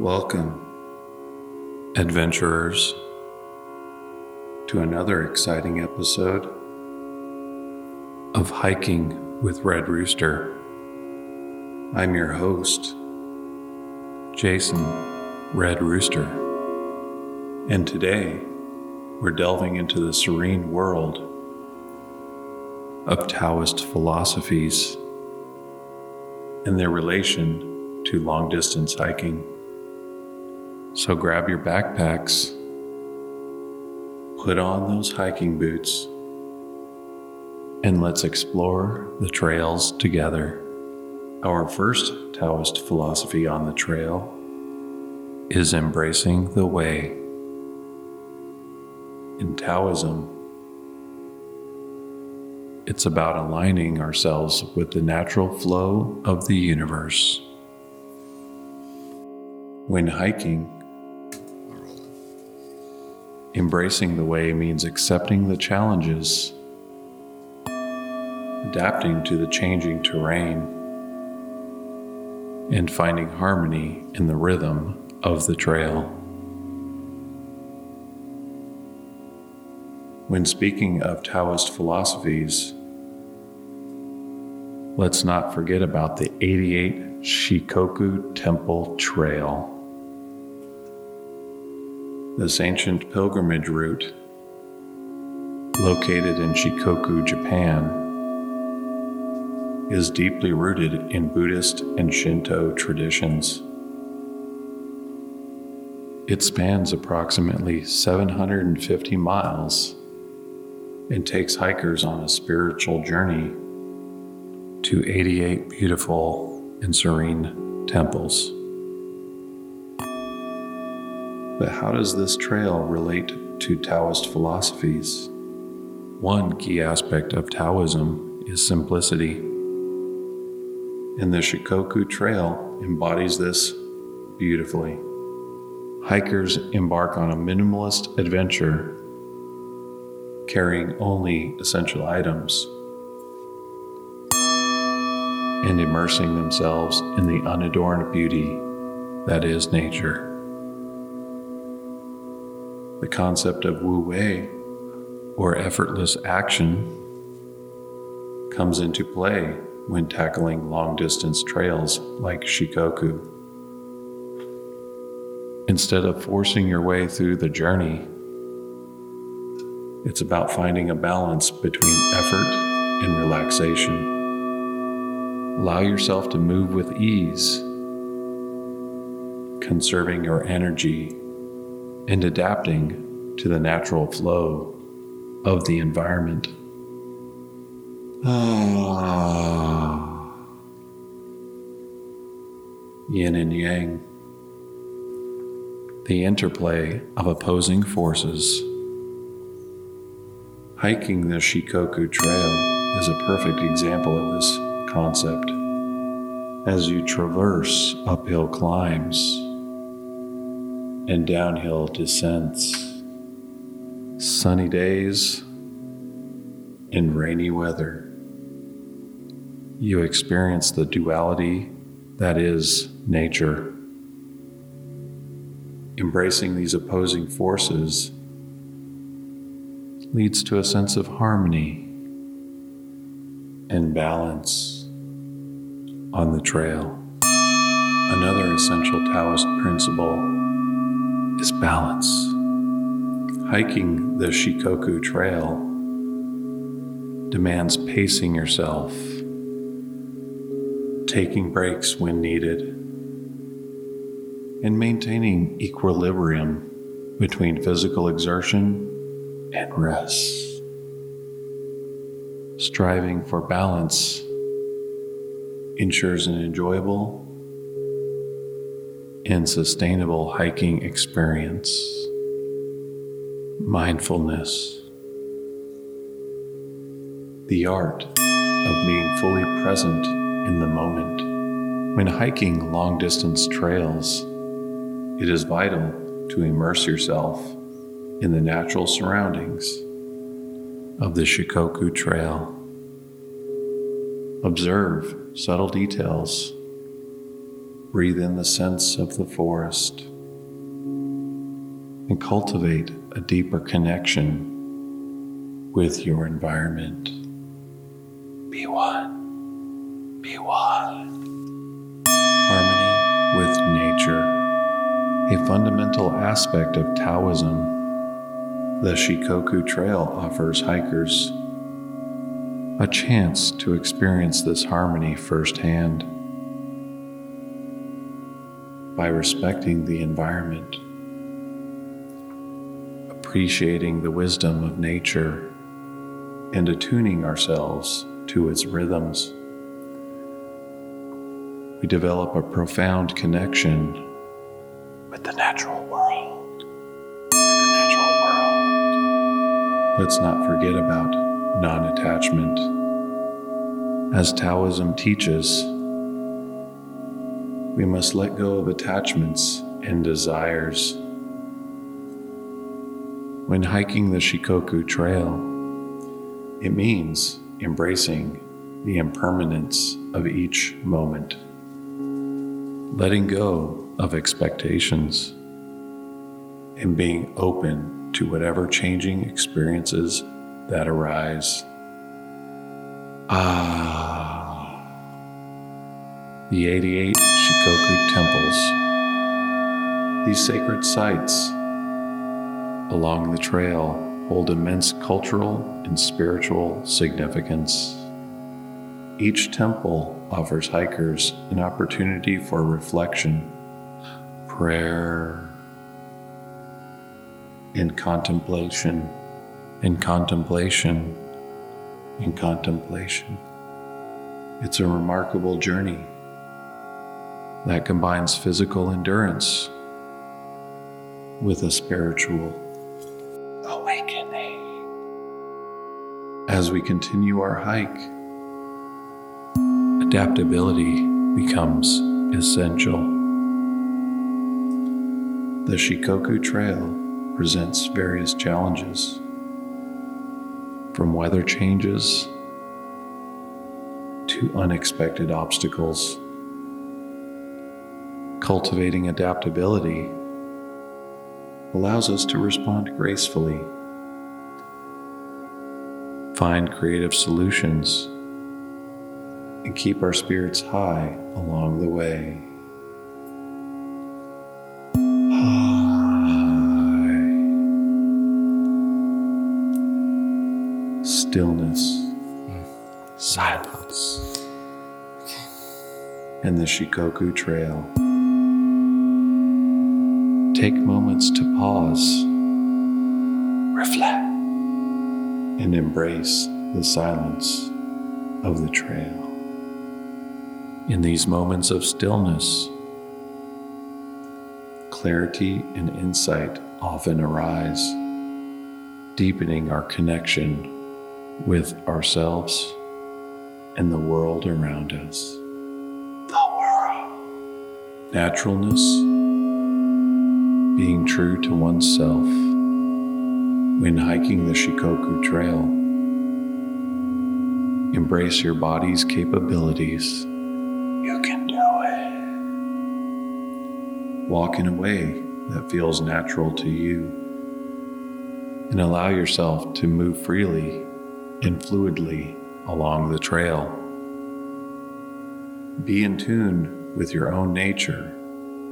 Welcome, adventurers, to another exciting episode of Hiking with Red Rooster. I'm your host, Jason Red Rooster, and today we're delving into the serene world of Taoist philosophies and their relation to long distance hiking. So grab your backpacks, put on those hiking boots, and let's explore the trails together. Our first Taoist philosophy on the trail is embracing the way. In Taoism, it's about aligning ourselves with the natural flow of the universe. When hiking, embracing the way means accepting the challenges, adapting to the changing terrain, and finding harmony in the rhythm of the trail. When speaking of Taoist philosophies, let's not forget about the 88 Shikoku Temple Trail. This ancient pilgrimage route, located in Shikoku, Japan, is deeply rooted in Buddhist and Shinto traditions. It spans approximately 750 miles and takes hikers on a spiritual journey to 88 beautiful and serene temples. But how does this trail relate to Taoist philosophies? One key aspect of Taoism is simplicity. And the Shikoku Trail embodies this beautifully. Hikers embark on a minimalist adventure, carrying only essential items and immersing themselves in the unadorned beauty that is nature. The concept of wu wei, or effortless action, comes into play when tackling long distance trails like Shikoku. Instead of forcing your way through the journey, it's about finding a balance between effort and relaxation. Allow yourself to move with ease, conserving your energy and adapting to the natural flow of the environment. Ah. Yin and Yang. The interplay of opposing forces. Hiking the Shikoku Trail is a perfect example of this concept as you traverse uphill climbs and downhill descents, sunny days and rainy weather. You experience the duality that is nature. Embracing these opposing forces leads to a sense of harmony and balance on the trail. Another essential Taoist principle is balance. Hiking the Shikoku Trail demands pacing yourself, taking breaks when needed, and maintaining equilibrium between physical exertion and rest. Striving for balance ensures an enjoyable and sustainable hiking experience. Mindfulness, the art of being fully present in the moment. When hiking long distance trails, it is vital to immerse yourself in the natural surroundings of the Shikoku Trail. Observe subtle details breathe in the scents of the forest and cultivate a deeper connection with your environment. Be one. Be one. Harmony with nature, a fundamental aspect of Taoism. The Shikoku Trail offers hikers a chance to experience this harmony firsthand by respecting the environment appreciating the wisdom of nature and attuning ourselves to its rhythms. We develop a profound connection with the natural world. The natural world. Let's not forget about non attachment. As Taoism teaches, we must let go of attachments and desires when hiking the Shikoku Trail, it means embracing the impermanence of each moment, letting go of expectations, and being open to whatever changing experiences that arise. Ah, the 88 Shikoku temples. These sacred sites along the trail hold immense cultural and spiritual significance. Each temple offers hikers an opportunity for reflection, prayer, and contemplation, and contemplation, and contemplation. It's a remarkable journey that combines physical endurance with a spiritual awakening. As we continue our hike, adaptability becomes essential. The Shikoku Trail presents various challenges, from weather changes to unexpected obstacles. Cultivating adaptability allows us to respond gracefully find creative solutions, and keep our spirits high along the way. High. Stillness. Hmm. Silence. And the Shikoku Trail. Take moments to pause, reflect and embrace the silence of the trail. In these moments of stillness, clarity and insight often arise, deepening our connection with ourselves and the world around us. The world. Naturalness, being true to oneself when hiking the Shikoku Trail. Embrace your body's capabilities. You can do it. Walk in a way that feels natural to you and allow yourself to move freely and fluidly along the trail. Be in tune with your own nature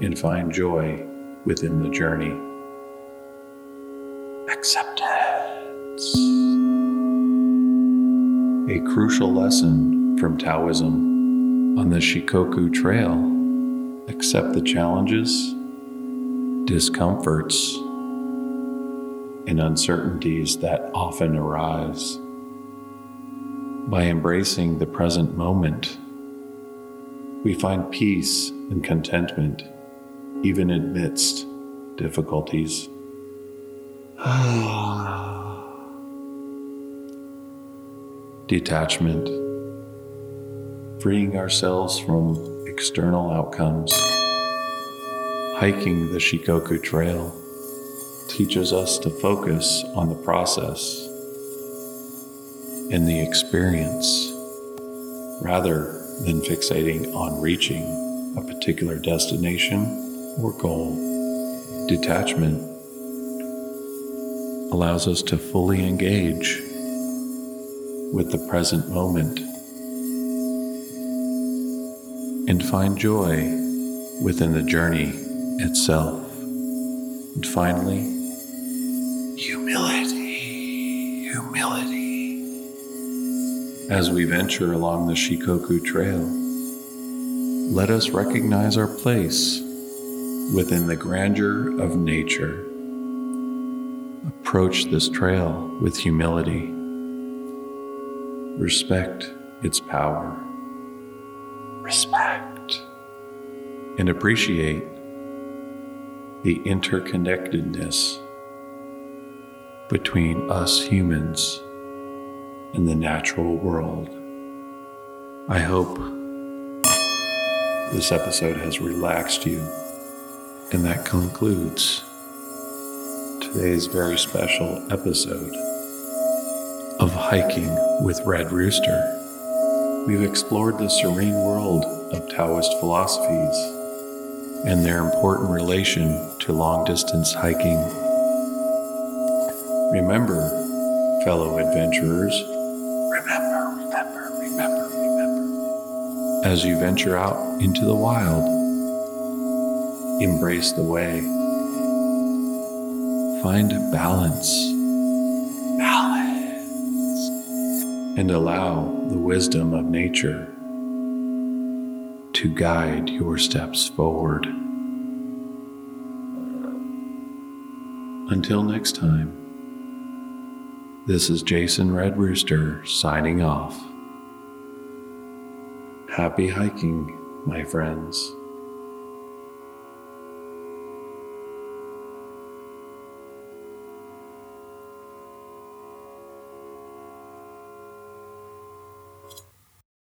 and find joy within the journey acceptance. A crucial lesson from Taoism on the Shikoku Trail accept the challenges, discomforts, and uncertainties that often arise. By embracing the present moment, we find peace and contentment even amidst difficulties. Detachment, freeing ourselves from external outcomes. Hiking the Shikoku Trail teaches us to focus on the process and the experience rather than fixating on reaching a particular destination or goal. Detachment allows us to fully engage with the present moment and find joy within the journey itself. And finally, humility, humility. As we venture along the Shikoku Trail, let us recognize our place within the grandeur of nature. Approach this trail with humility. Respect its power. Respect. And appreciate the interconnectedness between us humans and the natural world. I hope this episode has relaxed you, and that concludes today's very special episode of Hiking with Red Rooster. We've explored the serene world of Taoist philosophies and their important relation to long distance hiking. Remember, fellow adventurers, remember, remember, remember, remember. As you venture out into the wild, embrace the way. Find balance, balance, and allow the wisdom of nature to guide your steps forward. Until next time, this is Jason Red Rooster signing off. Happy hiking, my friends.